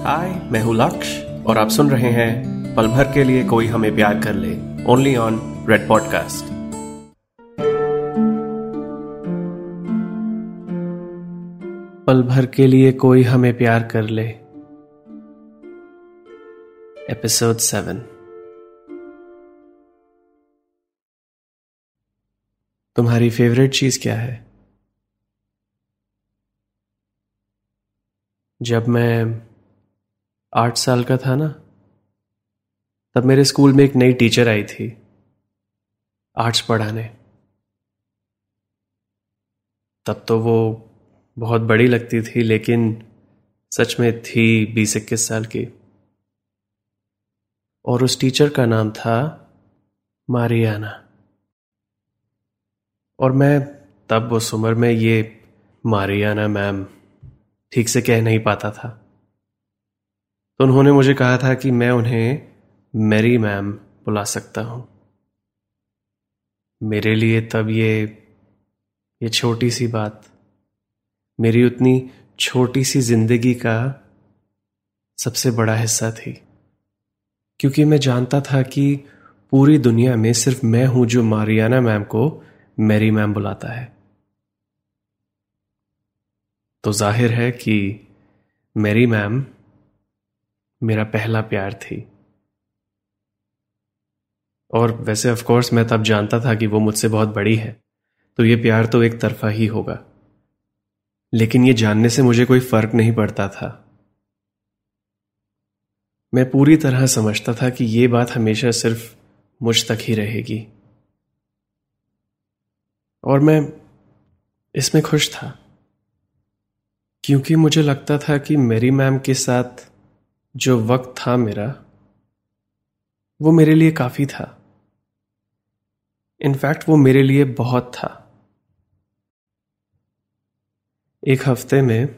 हाय मैं हूँ लक्ष्य और आप सुन रहे हैं पल भर के लिए कोई हमें प्यार कर ले ओनली ऑन रेड पॉडकास्ट पल भर के लिए कोई हमें प्यार कर ले। एपिसोड सेवन तुम्हारी फेवरेट चीज़ क्या है? जब मैं आठ साल का था ना? तब मेरे स्कूल में एक नई टीचर आई थी, आर्ट्स पढ़ाने। तब तो वो बहुत बड़ी लगती थी, लेकिन सच में थी बीस इक्कीस साल की। और उस टीचर का नाम था मारियाना। और मैं तब उस उम्र में ये मारियाना मैम ठीक से कह नहीं पाता था। तो उन्होंने मुझे कहा था कि मैं उन्हें मेरी मैम बुला सकता हूँ। मेरे लिए तब ये ये छोटी सी बात, मेरी उतनी छोटी सी ज़िंदगी का सबसे बड़ा हिस्सा थी। क्योंकि मैं जानता था कि पूरी दुनिया में सिर्फ़ मैं हूँ जो मारियाना मैम को मेरी मैम बुलाता है। तो ज़ाहिर है कि मेरी मैम मेरा पहला प्यार थी। और वैसे ऑफ़ कोर्स मैं तब जानता था कि वो मुझसे बहुत बड़ी है तो ये प्यार तो एक तरफा ही होगा। लेकिन ये जानने से मुझे कोई फ़र्क नहीं पड़ता था। मैं पूरी तरह समझता था कि ये बात हमेशा सिर्फ़ मुझ तक ही रहेगी। और मैं इसमें खुश था, क्योंकि मुझे लगता था कि मेरी मैम के साथ जो वक्त था मेरा, वो मेरे लिए काफ़ी था। इनफैक्ट वो मेरे लिए बहुत था। एक हफ़्ते में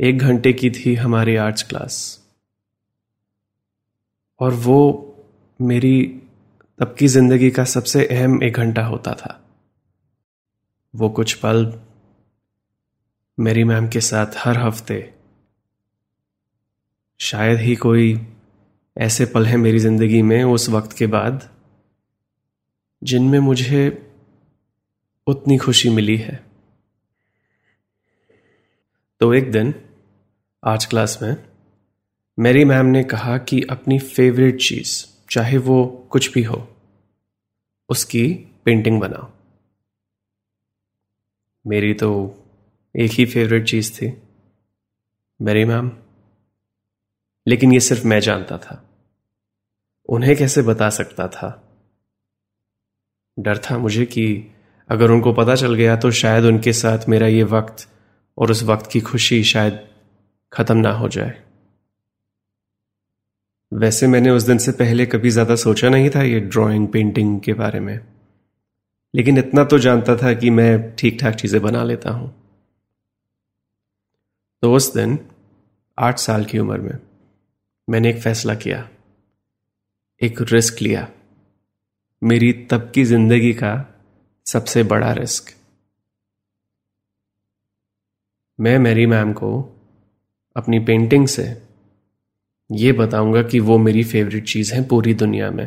एक घंटे की थी हमारी आर्ट्स क्लास और वो मेरी तब की ज़िंदगी का सबसे अहम एक घंटा होता था। वो कुछ पल मेरी मैम के साथ हर हफ़्ते शायद ही कोई ऐसे पल हैं मेरी ज़िंदगी में उस वक्त के बाद, जिनमें मुझे उतनी खुशी मिली है। तो एक दिन, आज क्लास में, मेरी मैम ने कहा कि अपनी फेवरेट चीज़, चाहे वो कुछ भी हो, उसकी पेंटिंग बनाओ। मेरी तो एक ही फेवरेट चीज़ थी, मेरी मैम। लेकिन यह सिर्फ़ मैं जानता था। उन्हें कैसे बता सकता था? डर था मुझे कि अगर उनको पता चल गया तो शायद उनके साथ मेरा ये वक्त और उस वक्त की खुशी शायद खत्म ना हो जाए। वैसे मैंने उस दिन से पहले कभी ज़्यादा सोचा नहीं था ये ड्राइंग पेंटिंग के बारे में। लेकिन इतना तो जानता था कि मैं ठीक ठाक चीज़ें बना लेता हूँ। तो उस दिन, आठ साल की उम्र में मैंने एक फैसला किया, एक रिस्क लिया। मेरी तब की ज़िंदगी का सबसे बड़ा रिस्क। मैं मेरी मैम को अपनी पेंटिंग से यह बताऊँगा कि वो मेरी फेवरेट चीज़ है पूरी दुनिया में।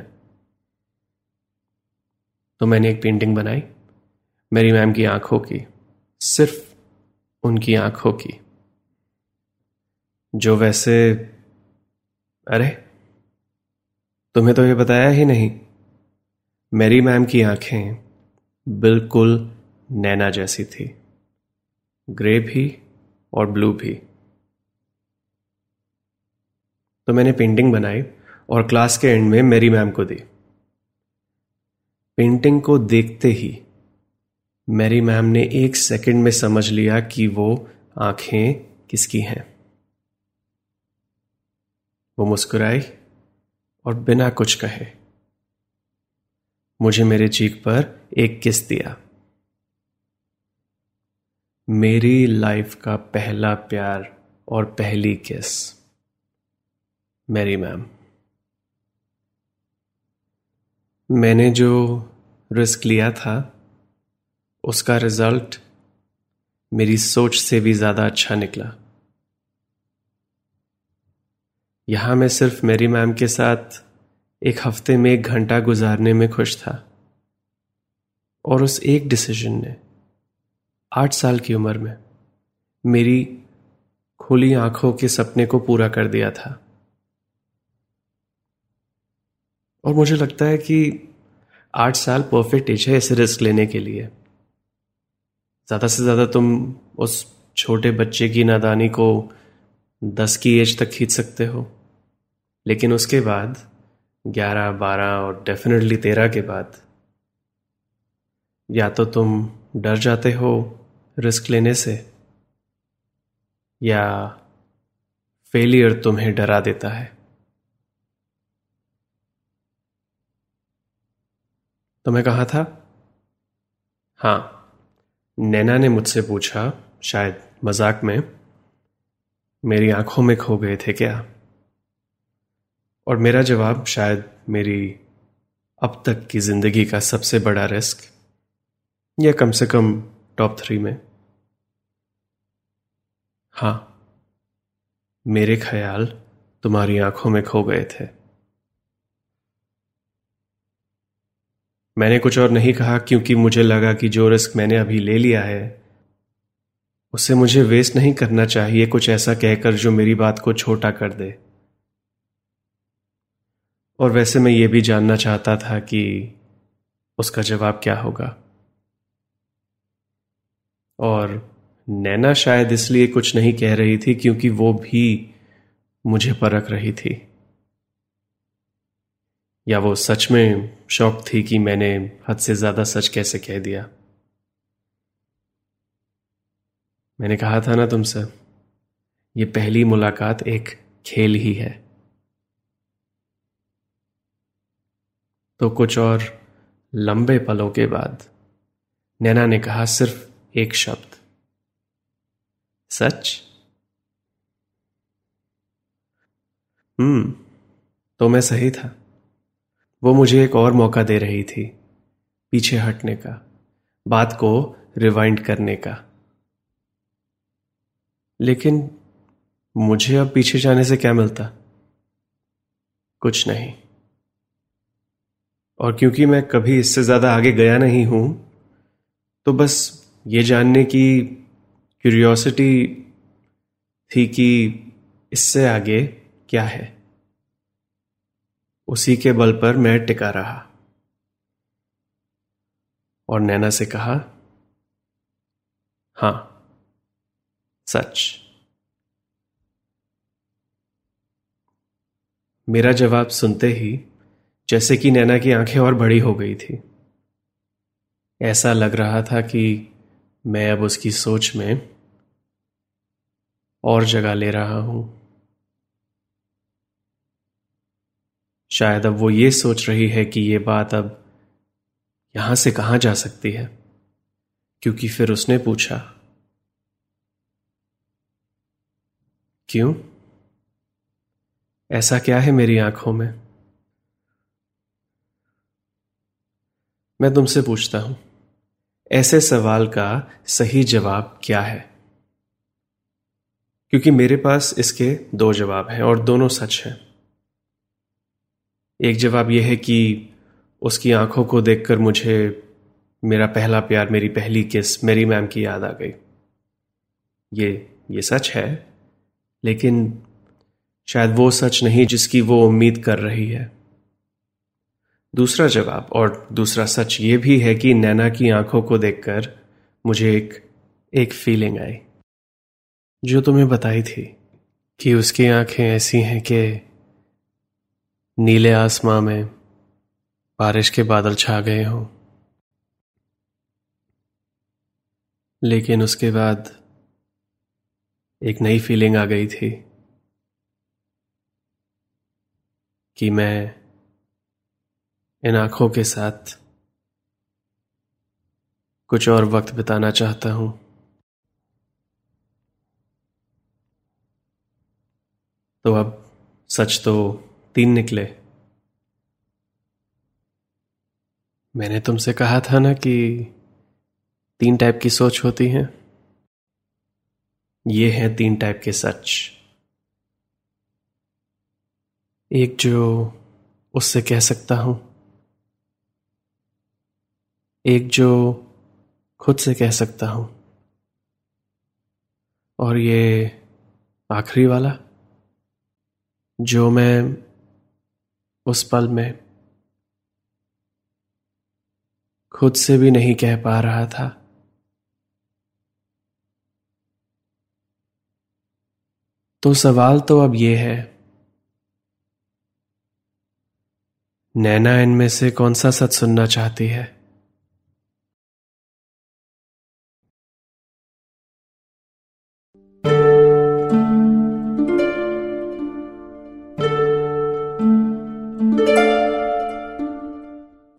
तो मैंने एक पेंटिंग बनाई, मेरी मैम की आँखों की, सिर्फ़ उनकी आँखों की, जो वैसे अरे, तुम्हें तो ये बताया ही नहीं। मेरी मैम की आँखें बिल्कुल नैना जैसी थी। ग्रे भी और ब्लू भी। तो मैंने पेंटिंग बनाई और क्लास के एंड में मेरी मैम को दी। पेंटिंग को देखते ही मेरी मैम ने एक सेकंड में समझ लिया कि वो आँखें किसकी हैं। वो मुस्कुराई और बिना कुछ कहे, मुझे मेरे चीक पर एक किस दिया। मेरी लाइफ का पहला प्यार और पहली किस। मेरी मैम। मैंने जो रिस्क लिया था, उसका रिज़ल्ट मेरी सोच से भी ज़्यादा अच्छा निकला। यहाँ मैं सिर्फ़ मेरी मैम के साथ एक हफ़्ते में एक घंटा गुजारने में खुश था। और उस एक डिसीज़न ने आठ साल की उम्र में मेरी खुली आँखों के सपने को पूरा कर दिया था। और मुझे लगता है कि आठ साल परफेक्ट एज है इसे रिस्क लेने के लिए। ज़्यादा से ज़्यादा तुम उस छोटे बच्चे की नादानी को दस की एज तक खींच सकते हो। लेकिन उसके बाद, ग्यारह, बारह और डेफिनेटली तेरह के बाद, या तो तुम डर जाते हो रिस्क लेने से, या फेलियर तुम्हें डरा देता है। तो मैं कहा था? हाँ। नैना ने मुझसे पूछा, शायद मज़ाक में, मेरी आँखों में खो गए थे क्या? और मेरा जवाब शायद मेरी अब तक की ज़िंदगी का सबसे बड़ा रिस्क या कम से कम टॉप थ्री में। हाँ, मेरे ख्याल तुम्हारी आँखों में खो गए थे। मैंने कुछ और नहीं कहा क्योंकि मुझे लगा कि जो रिस्क मैंने अभी ले लिया है, उसे मुझे वेस्ट नहीं करना चाहिए कुछ ऐसा कहकर जो मेरी बात को छोटा कर दे। और वैसे मैं ये भी जानना चाहता था कि उसका जवाब क्या होगा। और नैना शायद इसलिए कुछ नहीं कह रही थी क्योंकि वो भी मुझे परख रही थी। या वो सच में शौक थी कि मैंने हद से ज़्यादा सच कैसे कह दिया। मैंने कहा था ना तुमसे, ये पहली मुलाकात एक खेल ही है। तो कुछ और लंबे पलों के बाद नैना ने कहा, सिर्फ़ एक शब्द। सच? हम्म तो मैं सही था। वो मुझे एक और मौका दे रही थी, पीछे हटने का, बात को रिवाइंड करने का। लेकिन मुझे अब पीछे जाने से क्या मिलता? कुछ नहीं। और क्योंकि मैं कभी इससे ज़्यादा आगे गया नहीं हूँ तो बस ये जानने की क्यूरियोसिटी थी कि इससे आगे क्या है। उसी के बल पर मैं टिका रहा। और नैना से कहा, हाँ, सच। मेरा जवाब सुनते ही जैसे कि नैना की आँखें और बड़ी हो गई थी। ऐसा लग रहा था कि मैं अब उसकी सोच में और जगह ले रहा हूँ। शायद अब वो ये सोच रही है कि ये बात अब यहाँ से कहाँ जा सकती है, क्योंकि फिर उसने पूछा, क्यों? ऐसा क्या है मेरी आँखों में? मैं तुमसे पूछता हूँ, ऐसे सवाल का सही जवाब क्या है? क्योंकि मेरे पास इसके दो जवाब हैं और दोनों सच हैं। एक जवाब यह है कि उसकी आँखों को देखकर मुझे मेरा पहला प्यार, मेरी पहली किस, मेरी मैम की याद आ गई। ये ये सच है, लेकिन शायद वो सच नहीं जिसकी वो उम्मीद कर रही है। दूसरा जवाब, और दूसरा सच ये भी है कि नैना की आँखों को देखकर मुझे एक एक फीलिंग आई, जो तुम्हें बताई थी कि उसकी आँखें ऐसी हैं कि नीले आसमां में बारिश के बादल छा गए हों। लेकिन उसके बाद एक नई फीलिंग आ गई थी कि मैं इन आँखों के साथ कुछ और वक्त बिताना चाहता हूँ। तो अब सच तो तीन निकले। मैंने तुमसे कहा था ना कि तीन टाइप की सोच होती है। ये हैं तीन टाइप के सच। एक जो उससे कह सकता हूँ। एक जो खुद से कह सकता हूँ। और ये आखिरी वाला, जो मैं उस पल में खुद से भी नहीं कह पा रहा था। तो सवाल तो अब ये है, नैना इनमें से कौन सा सच सुनना चाहती है?